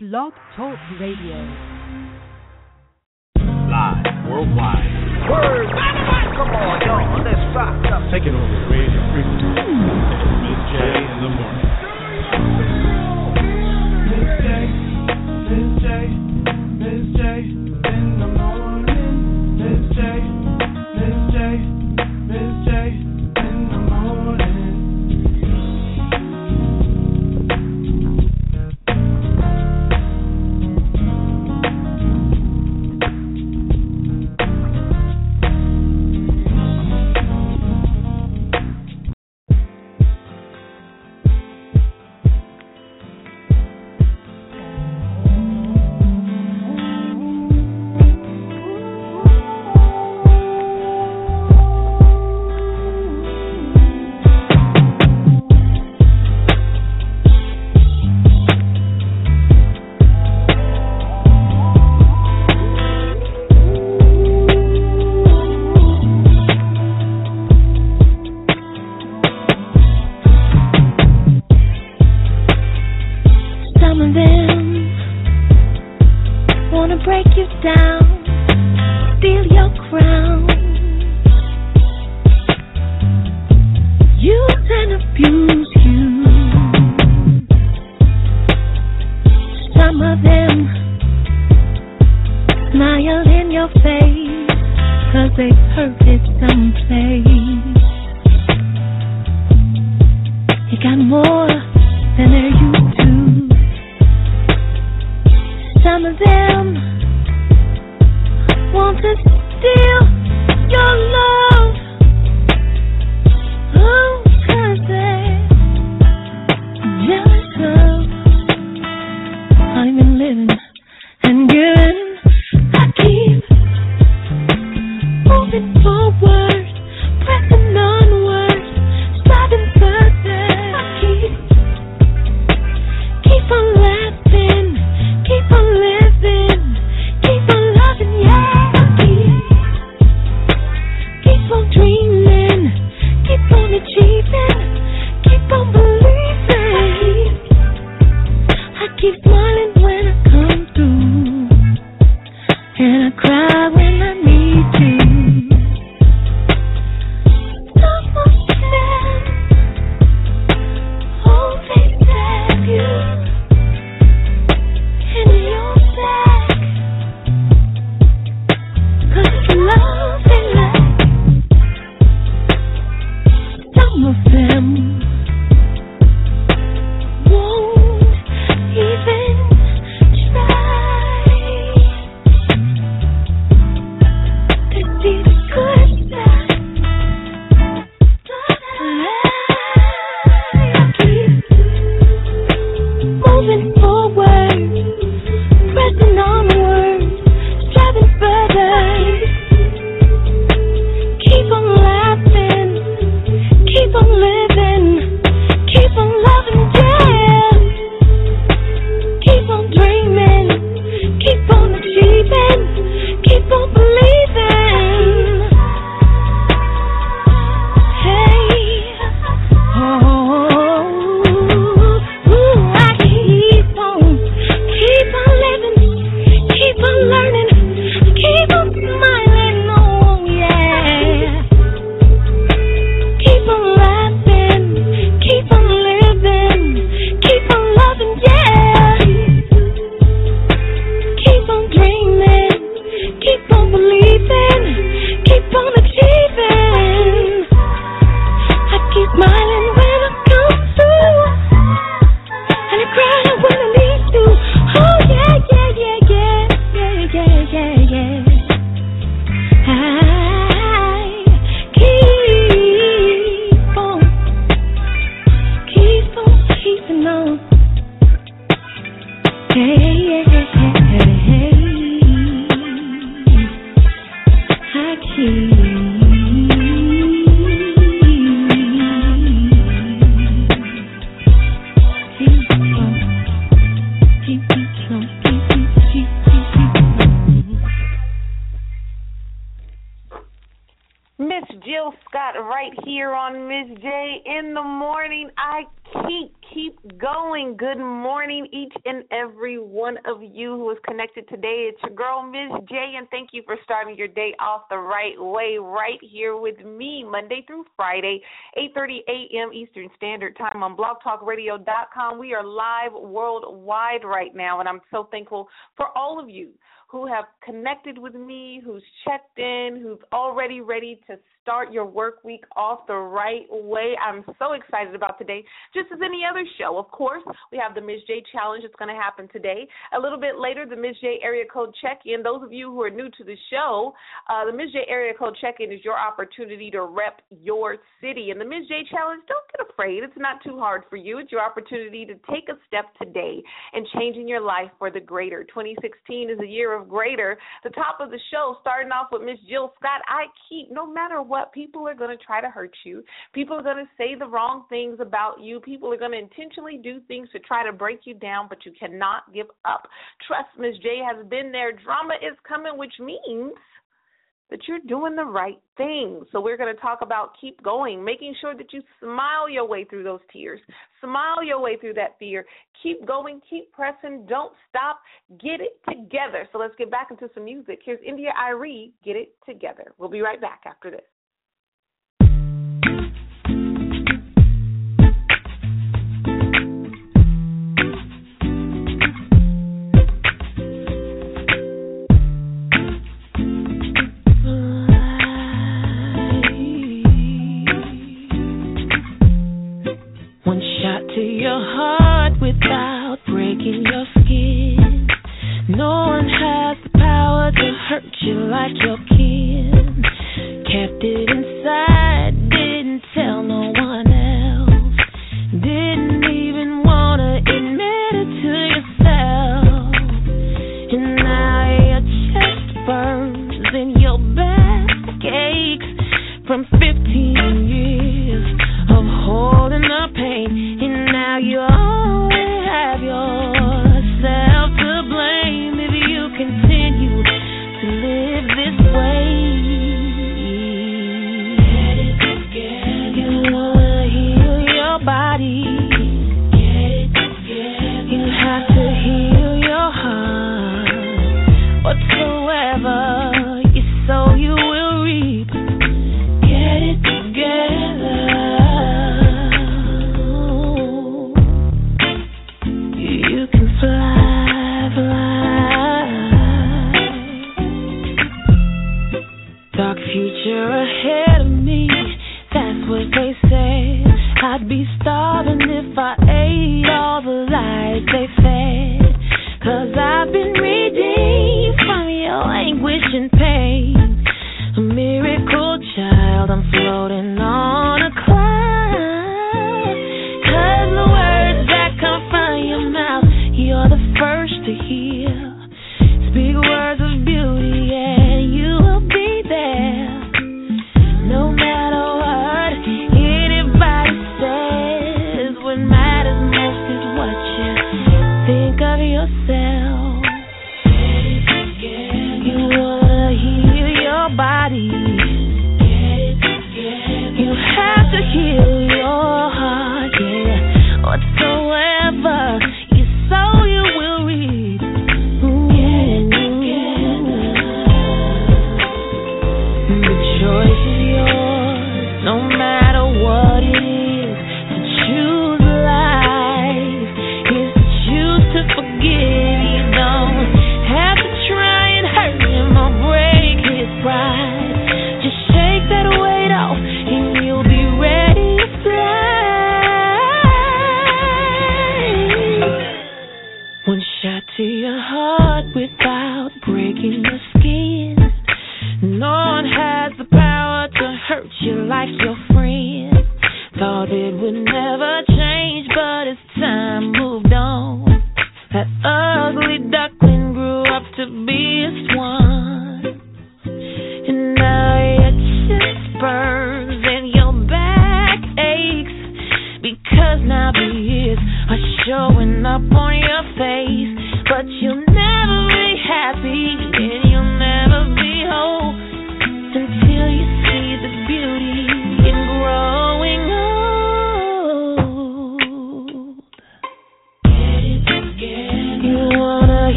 Blog Talk Radio. Live worldwide. Word. Come on, y'all. Let's rock up. Take it over. Radio. Mm. With Jay in the morning. Connected today. It's your girl, Miz J, and thank you for starting your day off the right way, right here with me, Monday through Friday, 8:30 a.m. Eastern Standard Time on BlogTalkRadio.com. We are live worldwide right now, and I'm so thankful for all of you who have connected with me, who's checked in, who's already ready to start your work week off the right way. I'm so excited about today. Just as any other show, of course, we have the Miz J Challenge that's going to happen today. A little bit later, the Miz J Area Code Check In. Those of you who are new to the show, uh, the Miz J Area Code Check In is your opportunity to rep your city. And the Miz J Challenge, don't get afraid. It's not too hard for you. It's your opportunity to take a step today in changing your life for the greater. 2016 is a year of greater. The top of the show, starting off with Miss Jill Scott. I keep, no matter what, people are going to try to hurt you. People are going to say the wrong things about you. People are going to intentionally do things to try to break you down, but you cannot give up. Trust Miss J has been there. Drama is coming, which means that you're doing the right thing. So we're going to talk about keep going, making sure that you smile your way through those tears, smile your way through that fear. Keep going, keep pressing, don't stop, get it together. So let's get back into some music. Here's India.Arie, Get It Together. We'll be right back after this.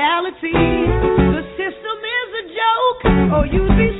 reality. The system is a joke, Oh, you be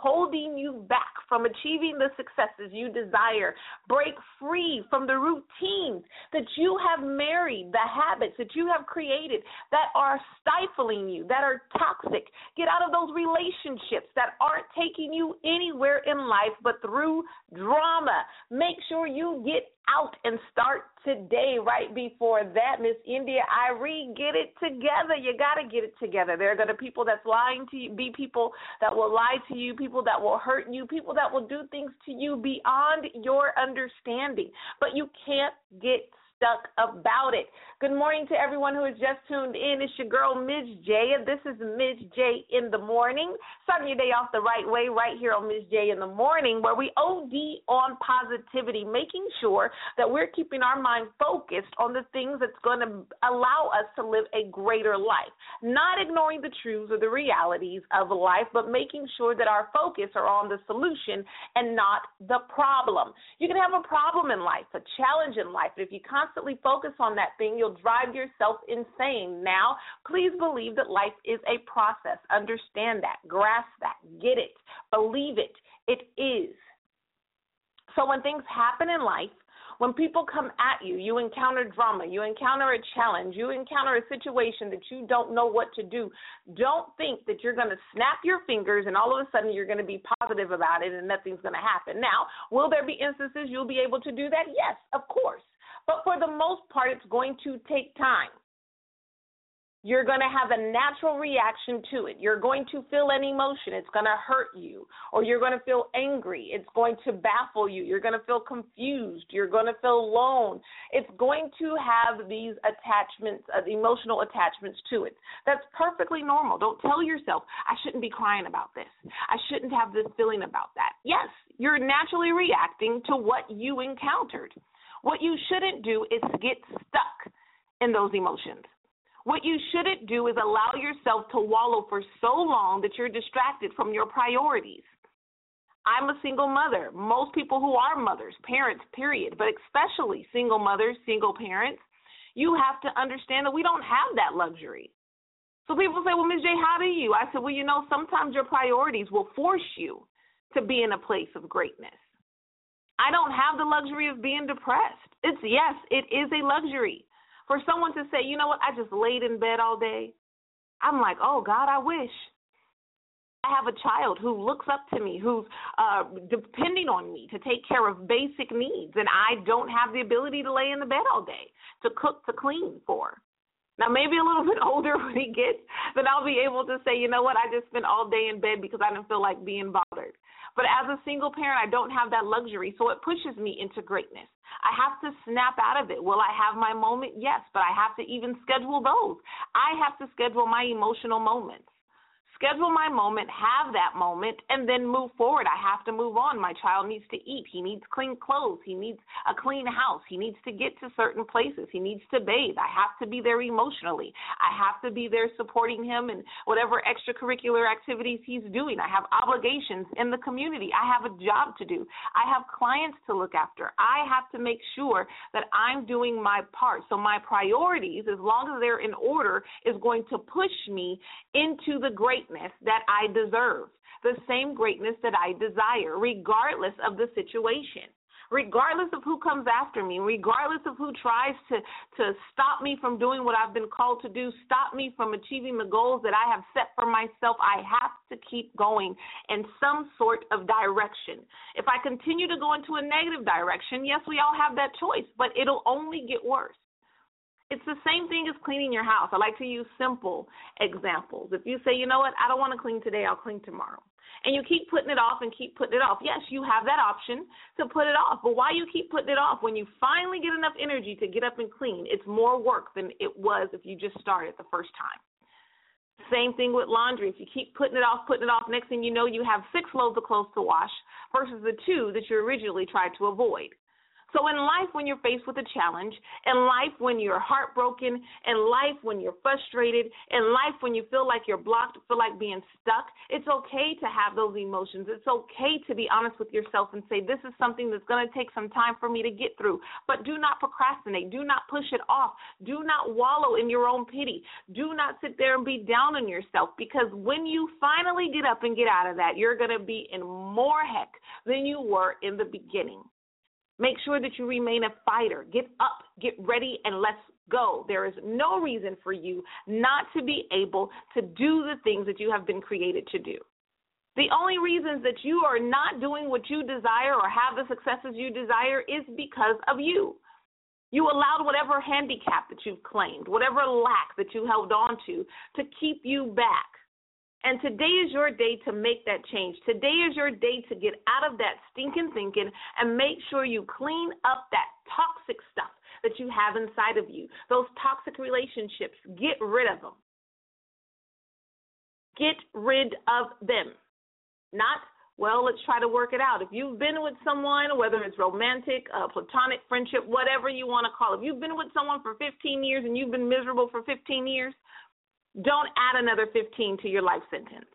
holding you back from achieving the successes you desire. Break free from the routines that you have married, the habits that you have created that are stifling you, that are toxic. Get out of those relationships that aren't taking you anywhere in life but through drama. Make sure you get out and start today. Right before that, Miss India.Arie, get it together. You got to get it together. There are going to be people that's lying to you, be people that will lie to you, people that will hurt you, people that will do things to you beyond your understanding. But you can't get stuck about it. Good morning to everyone who has just tuned in. It's your girl, Miz J, and this is Miz J in the morning. Starting your day off the right way, right here on Miz J in the morning, where we OD on positivity, making sure that we're keeping our mind focused on the things that's going to allow us to live a greater life. Not ignoring the truths or the realities of life, but making sure that our focus are on the solution and not the problem. You can have a problem in life, a challenge in life, but if you constantly focus on that thing, you'll drive yourself insane. Now, please believe that life is a process. Understand that, grasp that, get it, believe it. It is. So when things happen in life, when people come at you, you encounter drama, you encounter a challenge, you encounter a situation that you don't know what to do, don't think that you're going to snap your fingers and all of a sudden you're going to be positive about it and nothing's going to happen. Now, will there be instances you'll be able to do that? Yes, of course. But for the most part, it's going to take time. You're going to have a natural reaction to it. You're going to feel an emotion. It's going to hurt you, or you're going to feel angry. It's going to baffle you. You're going to feel confused. You're going to feel alone. It's going to have these attachments, uh, emotional attachments to it. That's perfectly normal. Don't tell yourself, I shouldn't be crying about this. I shouldn't have this feeling about that. Yes, you're naturally reacting to what you encountered. What you shouldn't do is get stuck in those emotions. What you shouldn't do is allow yourself to wallow for so long that you're distracted from your priorities. I'm a single mother. Most people who are mothers, parents, period, but especially single mothers, single parents, you have to understand that we don't have that luxury. So people say, well, Miz J, how do you? I said, well, you know, sometimes your priorities will force you to be in a place of greatness. I don't have the luxury of being depressed. It's yes, it is a luxury. For someone to say, you know what, I just laid in bed all day. I'm like, oh God, I wish. I have a child who looks up to me, who's uh, depending on me to take care of basic needs, and I don't have the ability to lay in the bed all day to cook, to clean for. Now, maybe a little bit older when he gets, then I'll be able to say, you know what, I just spent all day in bed because I didn't feel like being bothered. But as a single parent, I don't have that luxury, so it pushes me into greatness. I have to snap out of it. Will I have my moment? Yes, but I have to even schedule those. I have to schedule my emotional moments schedule my moment, have that moment, and then move forward. I have to move on. My child needs to eat. He needs clean clothes. He needs a clean house. He needs to get to certain places. He needs to bathe. I have to be there emotionally. I have to be there supporting him in whatever extracurricular activities he's doing. I have obligations in the community. I have a job to do. I have clients to look after. I have to make sure that I'm doing my part. So my priorities, as long as they're in order, is going to push me into the great greatness that I deserve, the same greatness that I desire, regardless of the situation. Regardless of who comes after me, regardless of who tries to, to stop me from doing what I've been called to do, stop me from achieving the goals that I have set for myself, I have to keep going in some sort of direction. If I continue to go into a negative direction, yes, we all have that choice, but it'll only get worse it's the same thing as cleaning your house. I like to use simple examples. If you say, you know what, I don't want to clean today, I'll clean tomorrow. And you keep putting it off and keep putting it off. Yes, you have that option to put it off. But why you keep putting it off? When you finally get enough energy to get up and clean, it's more work than it was if you just started the first time. Same thing with laundry. If you keep putting it off, putting it off, next thing you know, you have six loads of clothes to wash versus the two that you originally tried to avoid. So, in life, when you're faced with a challenge, in life, when you're heartbroken, in life, when you're frustrated, in life, when you feel like you're blocked, feel like being stuck, it's okay to have those emotions. It's okay to be honest with yourself and say, This is something that's going to take some time for me to get through. But do not procrastinate. Do not push it off. Do not wallow in your own pity. Do not sit there and be down on yourself because when you finally get up and get out of that, you're going to be in more heck than you were in the beginning. Make sure that you remain a fighter. Get up, get ready, and let's go. There is no reason for you not to be able to do the things that you have been created to do. The only reasons that you are not doing what you desire or have the successes you desire is because of you. You allowed whatever handicap that you've claimed, whatever lack that you held on to, to keep you back. And today is your day to make that change. Today is your day to get out of that stinking thinking and make sure you clean up that toxic stuff that you have inside of you. Those toxic relationships, get rid of them. Get rid of them. Not, well, let's try to work it out. If you've been with someone, whether it's romantic, uh, platonic friendship, whatever you want to call it, if you've been with someone for 15 years and you've been miserable for 15 years, don't add another 15 to your life sentence.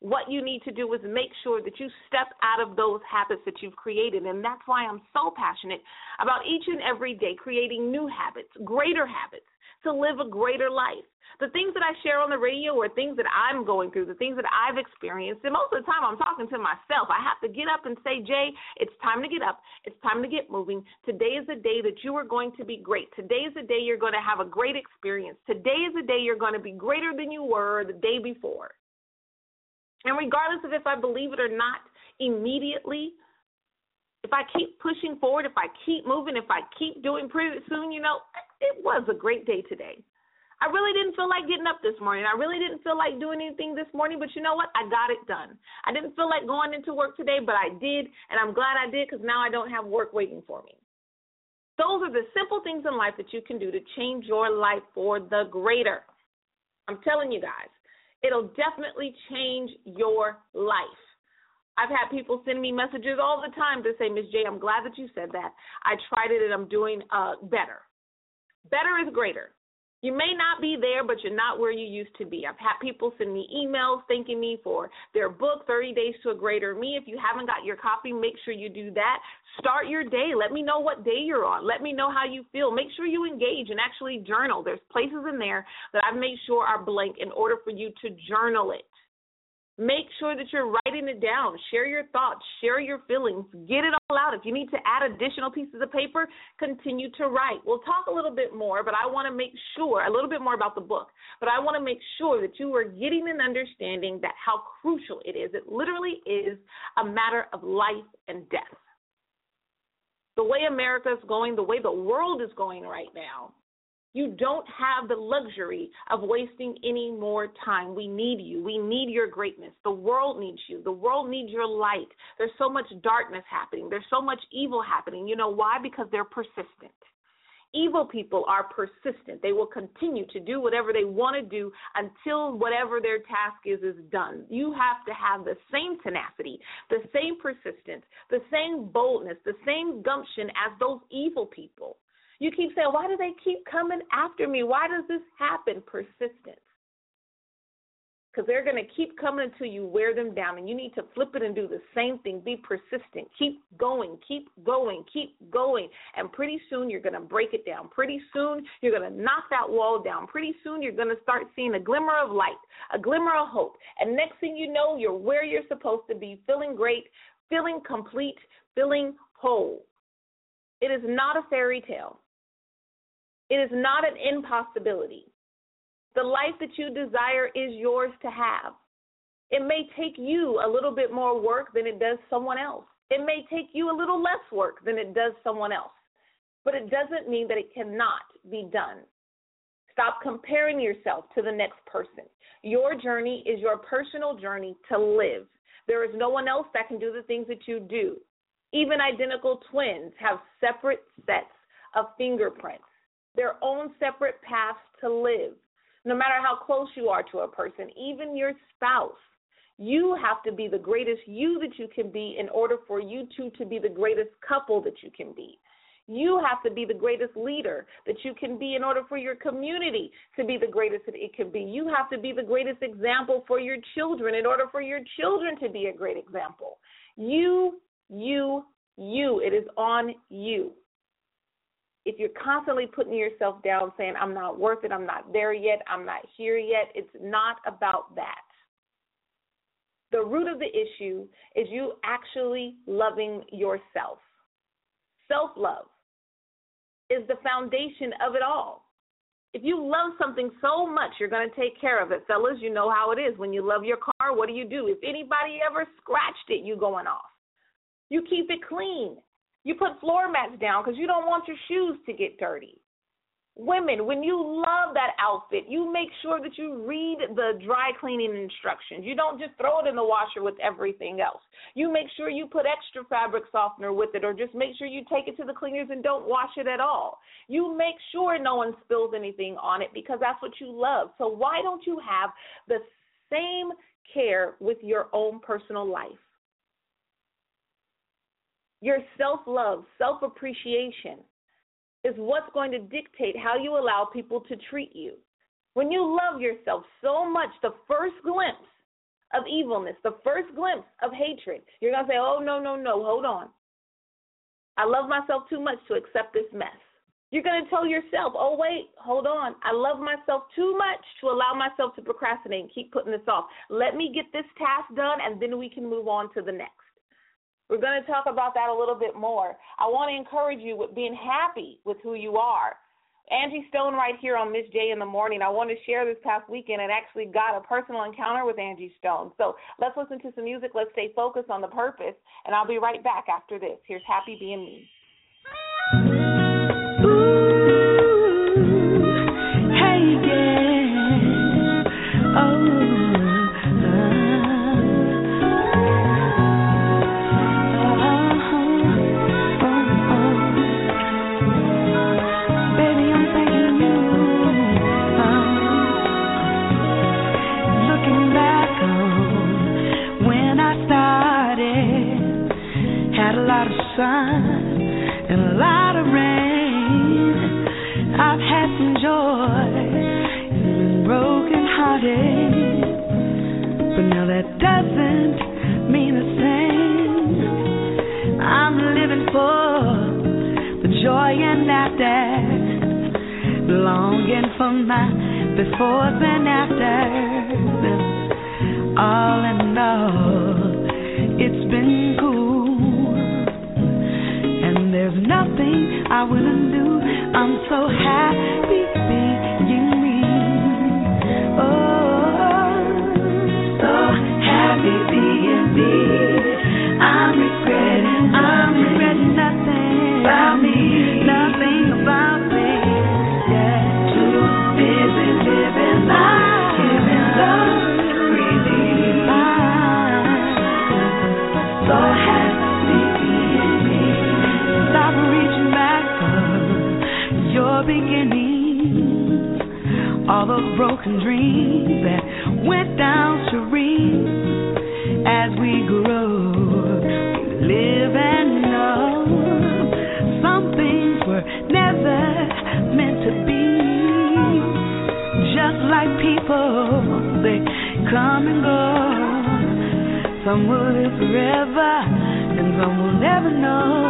What you need to do is make sure that you step out of those habits that you've created. And that's why I'm so passionate about each and every day creating new habits, greater habits, to live a greater life. The things that I share on the radio are things that I'm going through, the things that I've experienced. And most of the time, I'm talking to myself. I have to get up and say, Jay, it's time to get up. It's time to get moving. Today is the day that you are going to be great. Today is the day you're going to have a great experience. Today is the day you're going to be greater than you were the day before. And regardless of if I believe it or not immediately, if I keep pushing forward, if I keep moving, if I keep doing pretty soon, you know, it was a great day today. I really didn't feel like getting up this morning. I really didn't feel like doing anything this morning, but you know what? I got it done. I didn't feel like going into work today, but I did, and I'm glad I did because now I don't have work waiting for me. Those are the simple things in life that you can do to change your life for the greater. I'm telling you guys, it'll definitely change your life. I've had people send me messages all the time to say, Miss J, I'm glad that you said that. I tried it and I'm doing uh, better. Better is greater. You may not be there, but you're not where you used to be. I've had people send me emails thanking me for their book, 30 Days to a Greater Me. If you haven't got your copy, make sure you do that. Start your day. Let me know what day you're on. Let me know how you feel. Make sure you engage and actually journal. There's places in there that I've made sure are blank in order for you to journal it. Make sure that you're writing it down. Share your thoughts, share your feelings, get it all out. If you need to add additional pieces of paper, continue to write. We'll talk a little bit more, but I want to make sure a little bit more about the book, but I want to make sure that you are getting an understanding that how crucial it is. It literally is a matter of life and death. The way America is going, the way the world is going right now, you don't have the luxury of wasting any more time. We need you. We need your greatness. The world needs you. The world needs your light. There's so much darkness happening. There's so much evil happening. You know why? Because they're persistent. Evil people are persistent. They will continue to do whatever they want to do until whatever their task is is done. You have to have the same tenacity, the same persistence, the same boldness, the same gumption as those evil people. You keep saying, why do they keep coming after me? Why does this happen? Persistence. Because they're going to keep coming until you wear them down, and you need to flip it and do the same thing. Be persistent. Keep going, keep going, keep going. And pretty soon you're going to break it down. Pretty soon you're going to knock that wall down. Pretty soon you're going to start seeing a glimmer of light, a glimmer of hope. And next thing you know, you're where you're supposed to be, feeling great, feeling complete, feeling whole. It is not a fairy tale. It is not an impossibility. The life that you desire is yours to have. It may take you a little bit more work than it does someone else. It may take you a little less work than it does someone else. But it doesn't mean that it cannot be done. Stop comparing yourself to the next person. Your journey is your personal journey to live. There is no one else that can do the things that you do. Even identical twins have separate sets of fingerprints their own separate paths to live. No matter how close you are to a person, even your spouse, You have to be the greatest you that you can be in order for you two to be the greatest couple that you can be. You have to be the greatest leader that you can be in order for your community to be the greatest that it can be. You have to be the greatest example for your children in order for your children to be a great example. You, you, you. It is on you. If you're constantly putting yourself down saying, I'm not worth it, I'm not there yet, I'm not here yet, it's not about that. The root of the issue is you actually loving yourself. Self love is the foundation of it all. If you love something so much, you're going to take care of it. Fellas, you know how it is. When you love your car, what do you do? If anybody ever scratched it, you going off. You keep it clean. You put floor mats down because you don't want your shoes to get dirty. Women, when you love that outfit, you make sure that you read the dry cleaning instructions. You don't just throw it in the washer with everything else. You make sure you put extra fabric softener with it, or just make sure you take it to the cleaners and don't wash it at all. You make sure no one spills anything on it because that's what you love. So, why don't you have the same care with your own personal life? Your self love, self appreciation is what's going to dictate how you allow people to treat you. When you love yourself so much, the first glimpse of evilness, the first glimpse of hatred, you're going to say, oh, no, no, no, hold on. I love myself too much to accept this mess. You're going to tell yourself, oh, wait, hold on. I love myself too much to allow myself to procrastinate and keep putting this off. Let me get this task done, and then we can move on to the next. We're going to talk about that a little bit more. I want to encourage you with being happy with who you are. Angie Stone right here on Miss J in the morning. I want to share this past weekend and actually got a personal encounter with Angie Stone. So let's listen to some music. Let's stay focused on the purpose, and I'll be right back after this. Here's Happy Being Me. Forever, and some will never know.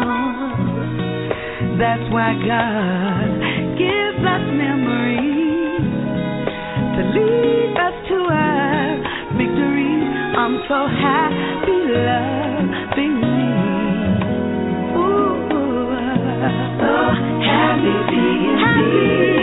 That's why God gives us memories to lead us to our victory. I'm so happy loving me. Ooh, so happy being me.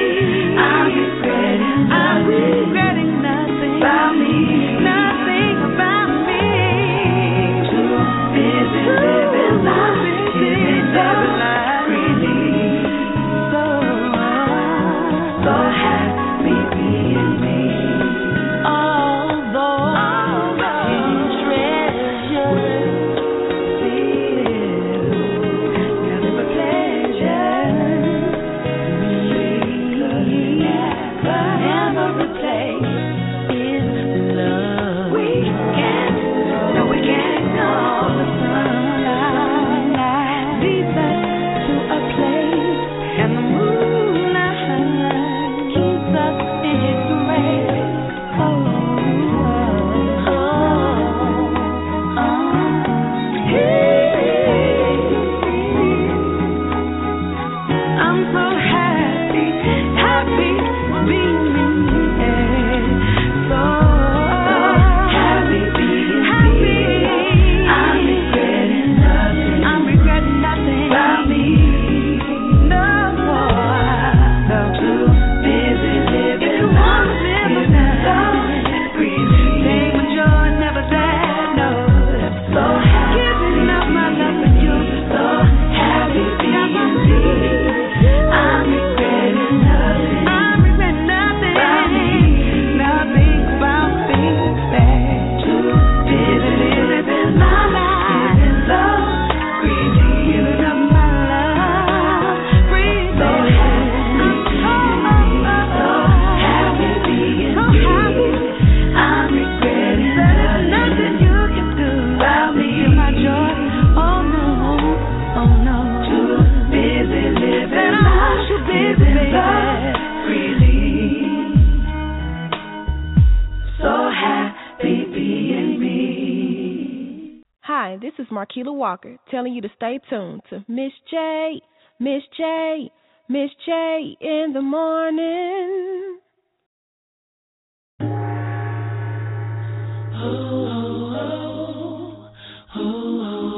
Walker telling you to stay tuned to Miz J, Miz J, Miz J in the morning. Oh, oh, oh,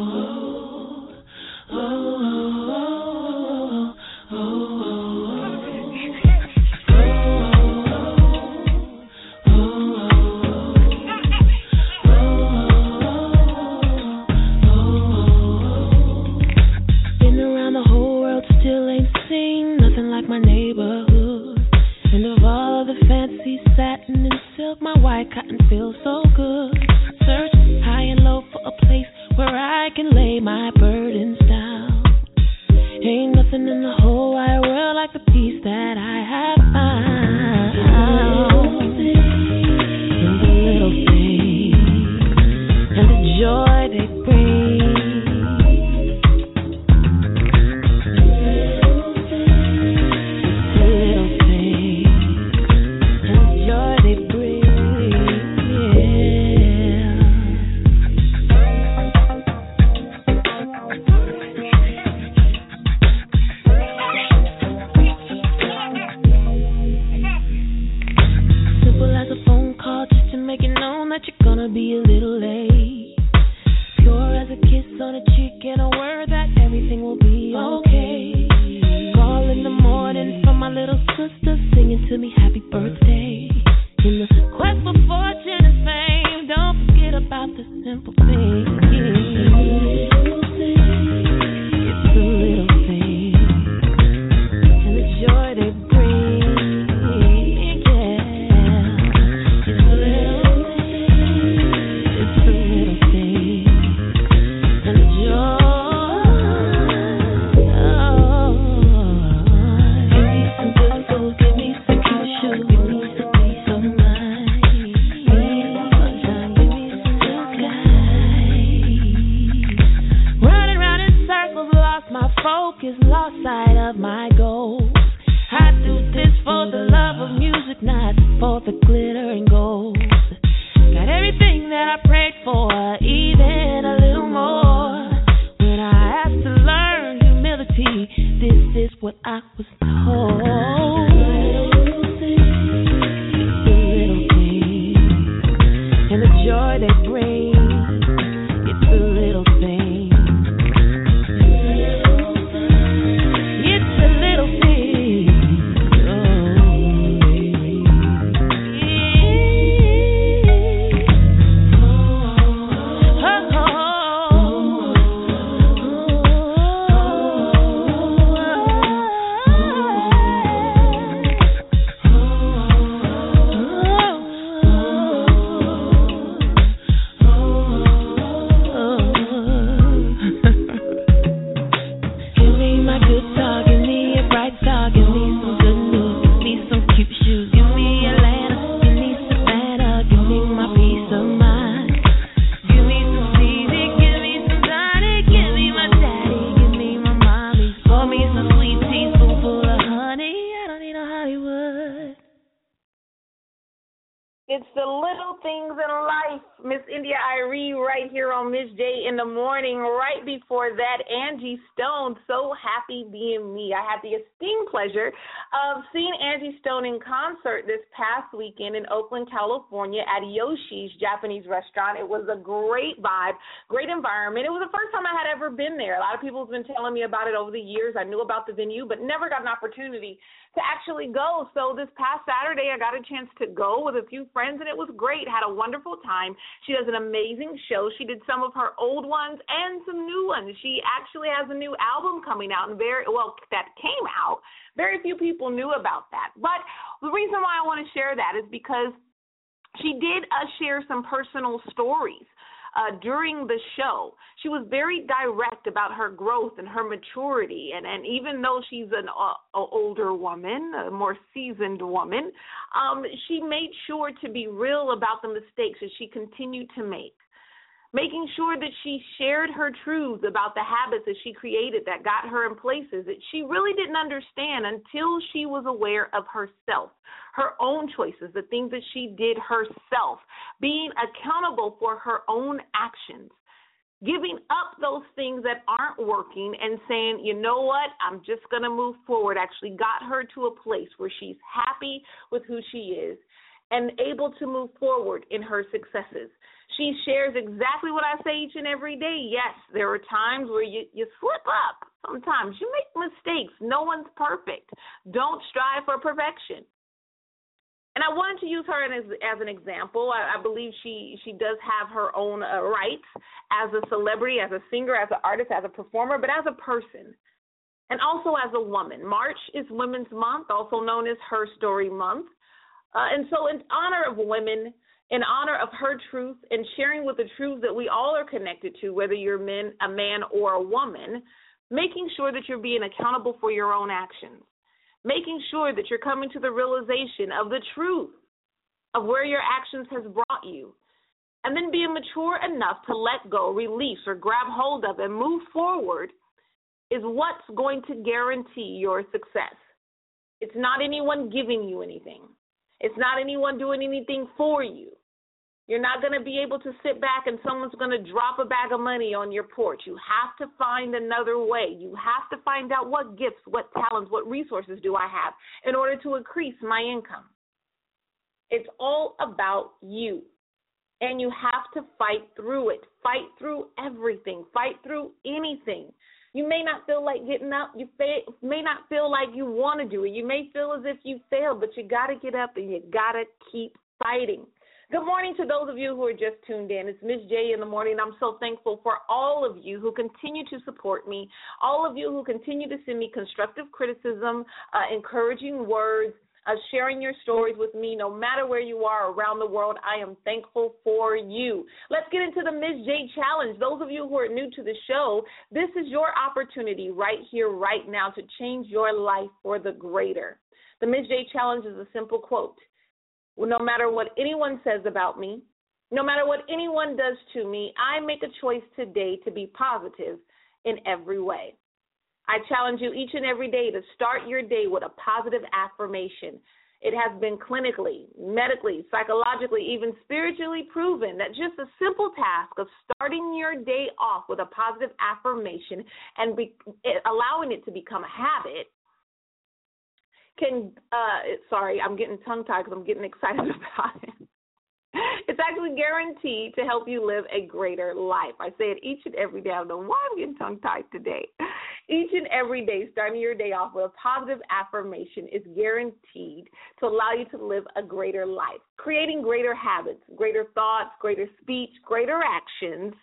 on Miz J in the morning. Right before that, Angie Stone. So happy being me. I had the esteemed pleasure of seeing Angie Stone in concert this past weekend in Oakland, California at Yoshi's Japanese restaurant. It was a great vibe, great environment. It was the first time I had ever been there. A lot of people have been telling me about it over the years. I knew about the venue, but never got an opportunity to actually go. So this past Saturday, I got a chance to go with a few friends, and it was great. Had a wonderful time. She does an amazing show. She did some of her old ones and some new ones. She actually has a new album coming out, and very well that came out. Very few people knew about that. But the reason why I want to share that is because she did uh, share some personal stories uh, during the show. She was very direct about her growth and her maturity, and and even though she's an uh, older woman, a more seasoned woman, um, she made sure to be real about the mistakes that she continued to make making sure that she shared her truths about the habits that she created that got her in places that she really didn't understand until she was aware of herself, her own choices, the things that she did herself, being accountable for her own actions. Giving up those things that aren't working and saying, you know what, I'm just going to move forward, actually got her to a place where she's happy with who she is and able to move forward in her successes. She shares exactly what I say each and every day. Yes, there are times where you, you slip up. Sometimes you make mistakes. No one's perfect. Don't strive for perfection. And I wanted to use her as, as an example. I, I believe she she does have her own uh, rights as a celebrity, as a singer, as an artist, as a performer, but as a person, and also as a woman. March is Women's Month, also known as Her Story Month. Uh, and so, in honor of women, in honor of her truth and sharing with the truth that we all are connected to, whether you're men, a man or a woman, making sure that you're being accountable for your own actions, making sure that you're coming to the realization of the truth of where your actions has brought you, and then being mature enough to let go, release, or grab hold of and move forward is what's going to guarantee your success. It's not anyone giving you anything. It's not anyone doing anything for you. You're not going to be able to sit back and someone's going to drop a bag of money on your porch. You have to find another way. You have to find out what gifts, what talents, what resources do I have in order to increase my income. It's all about you. And you have to fight through it. Fight through everything. Fight through anything. You may not feel like getting up. You may not feel like you want to do it. You may feel as if you failed, but you got to get up and you got to keep fighting. Good morning to those of you who are just tuned in. It's Miz J in the morning. I'm so thankful for all of you who continue to support me, all of you who continue to send me constructive criticism, uh, encouraging words, uh, sharing your stories with me no matter where you are around the world. I am thankful for you. Let's get into the Miz J Challenge. Those of you who are new to the show, this is your opportunity right here, right now, to change your life for the greater. The Miz J Challenge is a simple quote. No matter what anyone says about me, no matter what anyone does to me, I make a choice today to be positive in every way. I challenge you each and every day to start your day with a positive affirmation. It has been clinically, medically, psychologically, even spiritually proven that just a simple task of starting your day off with a positive affirmation and be, allowing it to become a habit can uh sorry, I'm getting tongue tied because I'm getting excited about it. It's actually guaranteed to help you live a greater life. I say it each and every day. I don't know why I'm getting tongue tied today. Each and every day, starting your day off with a positive affirmation is guaranteed to allow you to live a greater life. Creating greater habits, greater thoughts, greater speech, greater actions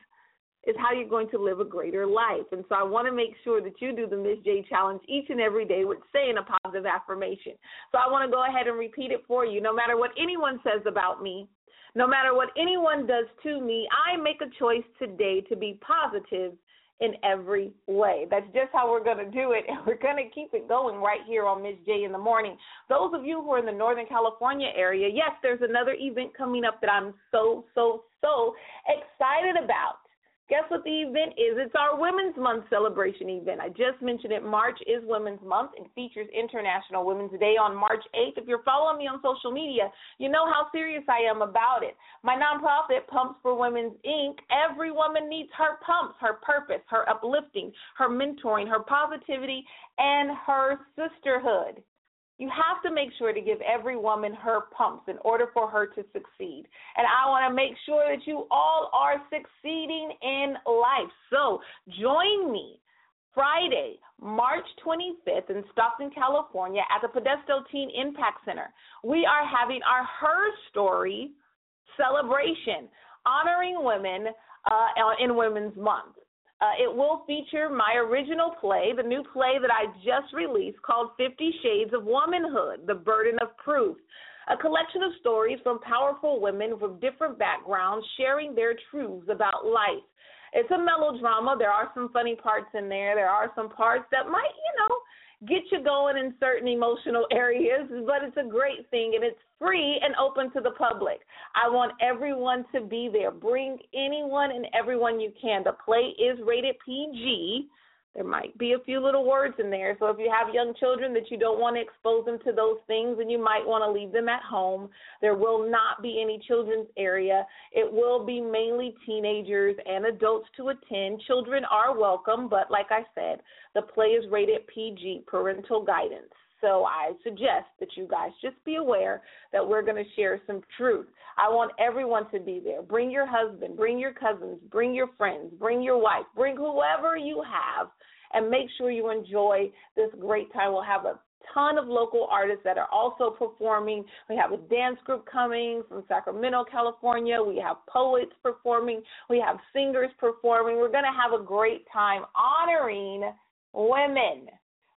is how you're going to live a greater life. And so I want to make sure that you do the Miz J challenge each and every day with saying a positive affirmation. So I want to go ahead and repeat it for you. No matter what anyone says about me, no matter what anyone does to me, I make a choice today to be positive in every way. That's just how we're going to do it, and we're going to keep it going right here on Miz J in the morning. Those of you who are in the Northern California area, yes, there's another event coming up that I'm so, so, so excited about. Guess what the event is? It's our Women's Month celebration event. I just mentioned it. March is Women's Month and features International Women's Day on March 8th. If you're following me on social media, you know how serious I am about it. My nonprofit, Pumps for Women's Inc., every woman needs her pumps, her purpose, her uplifting, her mentoring, her positivity, and her sisterhood. You have to make sure to give every woman her pumps in order for her to succeed. And I want to make sure that you all are succeeding in life. So join me Friday, March 25th in Stockton, California at the Podesto Teen Impact Center. We are having our Her Story celebration honoring women uh, in Women's Month. Uh, it will feature my original play, the new play that I just released called Fifty Shades of Womanhood The Burden of Proof. A collection of stories from powerful women with different backgrounds sharing their truths about life. It's a melodrama. There are some funny parts in there. There are some parts that might, you know, get you going in certain emotional areas, but it's a great thing and it's free and open to the public. I want everyone to be there. Bring anyone and everyone you can. The play is rated PG. There might be a few little words in there. So if you have young children that you don't want to expose them to those things and you might want to leave them at home, there will not be any children's area. It will be mainly teenagers and adults to attend. Children are welcome, but like I said, the play is rated PG, parental guidance. So I suggest that you guys just be aware that we're going to share some truth. I want everyone to be there. Bring your husband, bring your cousins, bring your friends, bring your wife, bring whoever you have, and make sure you enjoy this great time. We'll have a ton of local artists that are also performing. We have a dance group coming from Sacramento, California. We have poets performing. We have singers performing. We're going to have a great time honoring women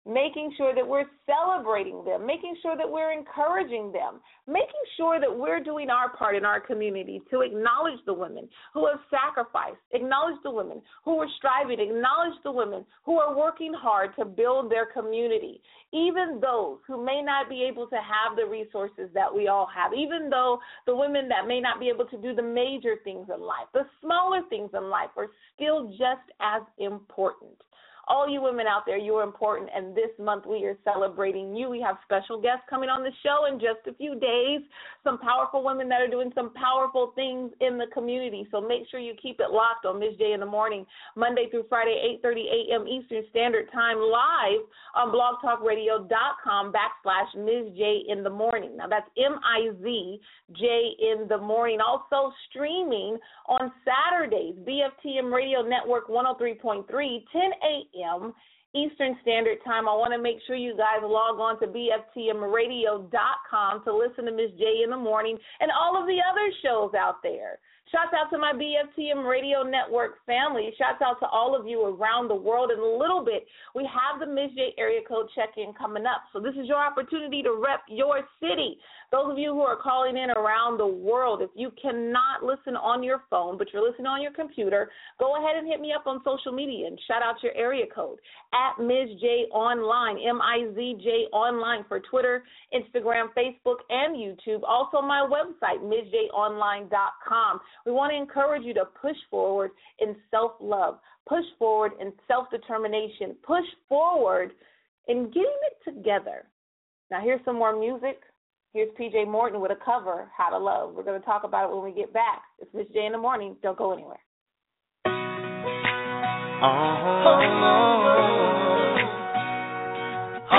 making sure that we're celebrating them, making sure that we're encouraging them, making sure that we're doing our part in our community to acknowledge the women who have sacrificed, acknowledge the women who are striving, acknowledge the women who are working hard to build their community, even those who may not be able to have the resources that we all have, even though the women that may not be able to do the major things in life, the smaller things in life are still just as important. All you women out there, you are important. And this month we are celebrating you. We have special guests coming on the show in just a few days. Some powerful women that are doing some powerful things in the community. So make sure you keep it locked on Miz J in the morning, Monday through Friday, 8:30 a.m. Eastern Standard Time, live on blogtalkradio.com backslash Miz J in the morning. Now that's M I Z J in the morning. Also streaming on Saturdays, BFTM Radio Network 103.3, 10 a.m Eastern Standard Time. I want to make sure you guys log on to BFTMradio.com to listen to Miz J in the morning and all of the other shows out there. Shouts out to my BFTM Radio Network family. Shouts out to all of you around the world. In a little bit, we have the Miz J area code check in coming up. So, this is your opportunity to rep your city. Those of you who are calling in around the world, if you cannot listen on your phone, but you're listening on your computer, go ahead and hit me up on social media and shout out your area code at Miz J Online, M I Z J Online for Twitter, Instagram, Facebook, and YouTube. Also, my website, MizJOnline.com. We want to encourage you to push forward in self love, push forward in self determination, push forward in getting it together. Now, here's some more music. Here's PJ Morton with a cover, How to Love. We're going to talk about it when we get back. It's Miz J in the morning. Don't go anywhere. Uh-huh.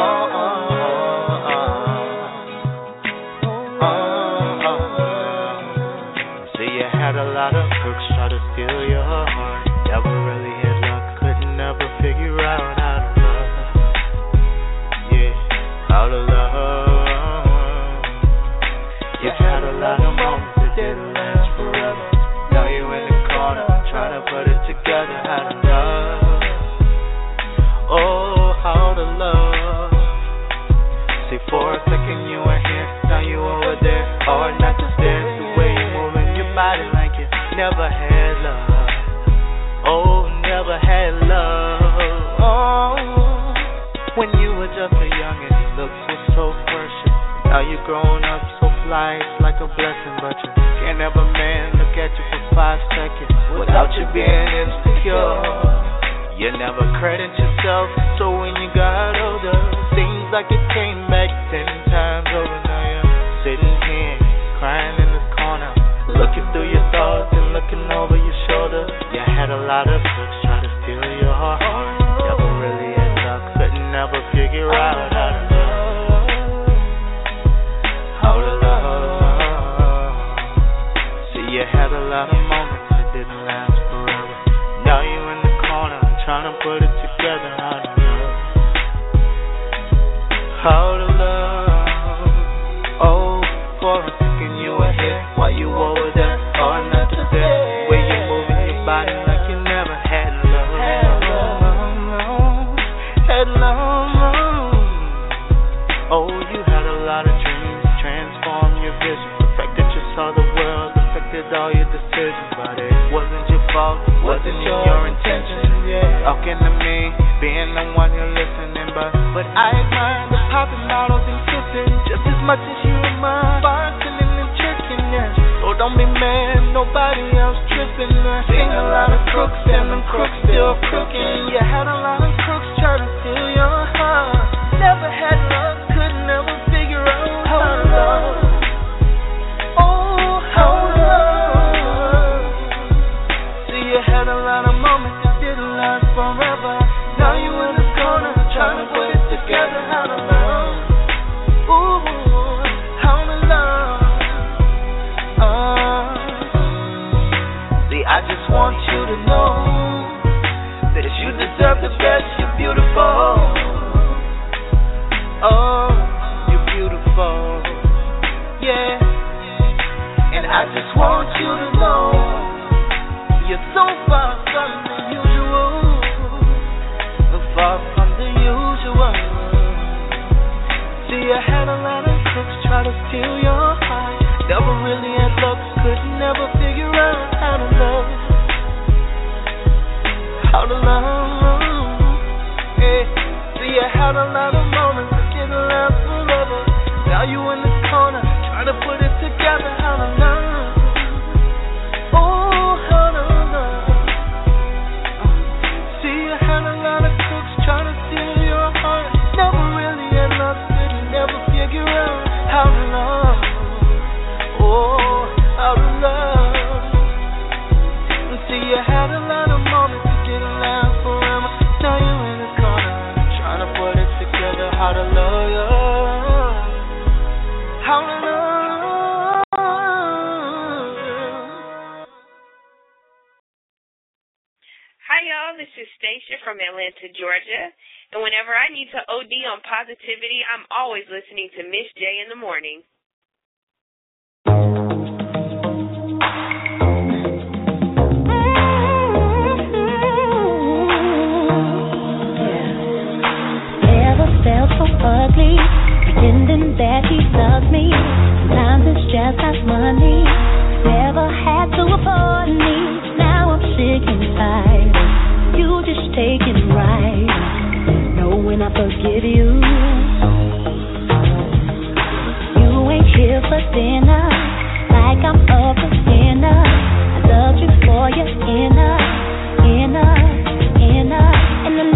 Uh-huh. Uh-huh. See, you had a lot of crooks try to steal your heart. A blessing, but you can't have a man look at you for five seconds without you being insecure. You never credit yourself, so when you got older, seems like it came back ten times over. Now you're sitting here, crying in this corner, looking through your thoughts and looking over your shoulder. You had a lot of you fault, wasn't your intention. Yeah, talking to me, being the one you're listening, but but I admire the popping bottles and kissing just as much as you admire bartending and tricking. Yeah, so don't be mad, nobody else tripping. Uh, seen a lot of crooks and them crooks still crooking. You had a lot of know that you deserve the best. You're beautiful. Oh, you're beautiful. Yeah. And I just want you to know you're so far from the usual. Far from the usual. See, I had a lot of crooks try to steal your heart. Never really had luck, could never figure out how to love. How to love. Yeah. See, I had a lot of moments that didn't last forever. Now you in the corner, trying to put it together. How to love. Oh, how to love. See, I had a lot of crooks trying to steal your heart. Never really luck, couldn't never figure out how to love. Oh, how to love. See, you had a lot of moments from Atlanta, Georgia. And whenever I need to OD on positivity, I'm always listening to Miz J in the morning. Ugly, pretending that he loves me. Sometimes it's just not money. Never had to afford me. Now I'm sick and tired. You just taking right. Know when I forgive you. You ain't here for dinner, like I'm up dinner. I loved you for your inner, inner, inner. And the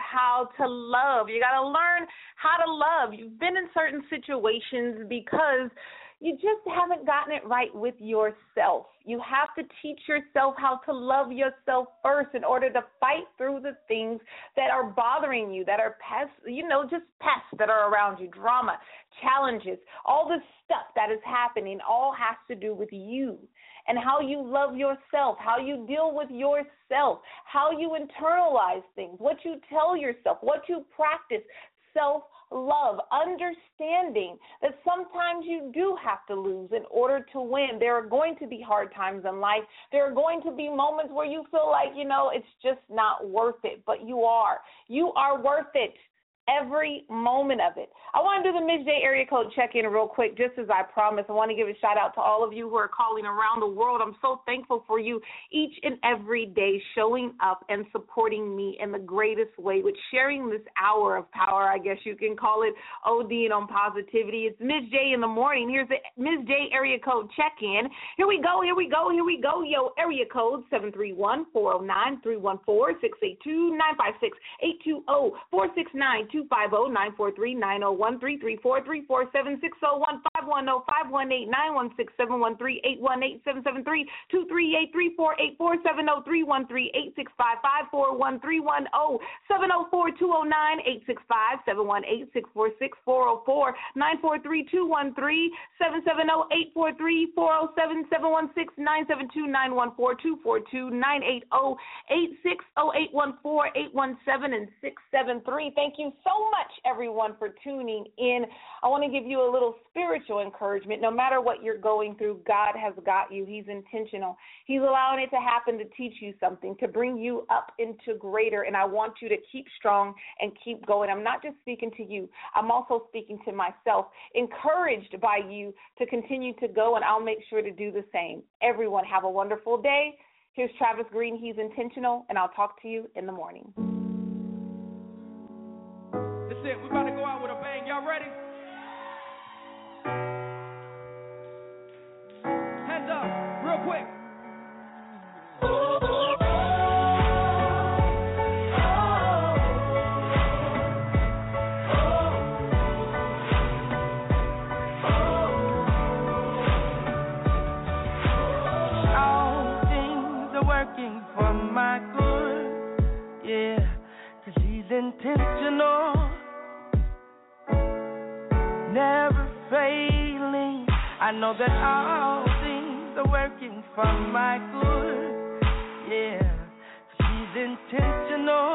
How to Love. You gotta learn how to love. You've been in certain situations because you just haven't gotten it right with yourself. You have to teach yourself how to love yourself first in order to fight through the things that are bothering you, that are pests, you know, just pests that are around you, drama, challenges, all this stuff that is happening all has to do with you and how you love yourself, how you deal with yourself, how you internalize things, what you tell yourself, what you practice, self love, understanding that sometimes you do have to lose in order to win. There are going to be hard times in life. There are going to be moments where you feel like, you know, it's just not worth it, but you are. You are worth it. Every moment of it. I want to do the. J area code check in real quick, just as I promised. I want to give a shout out to all of you who are calling around the world. I'm so thankful for you each and every day showing up and supporting me in the greatest way with sharing this hour of power, I guess you can call it ODing on positivity. It's. J in the morning. Here's the Miz J area code check in. Here we go, here we go, here we go. Yo, area code 731 409 314 682 956 820 469 250 943 901 334 347 601 510 518 916 713 818 773 238 348 470 313 865 541 310 704 209 865 718 646 404 943 213 770 843 407 716 972 914 242 980 860 814 817 and 673. Thank you so much, everyone, for tuning in. I want to give you a little spiritual encouragement. No matter what you're going through, God has got you. He's intentional. He's allowing it to happen to teach you something, to bring you up into greater. And I want you to keep strong and keep going. I'm not just speaking to you, I'm also speaking to myself, encouraged by you to continue to go, and I'll make sure to do the same. Everyone, have a wonderful day. Here's Travis Green. He's intentional, and I'll talk to you in the morning. That's it. We're about to go out with a bang. Y'all ready? I know that all things are working for my good. Yeah, 'cause he's intentional.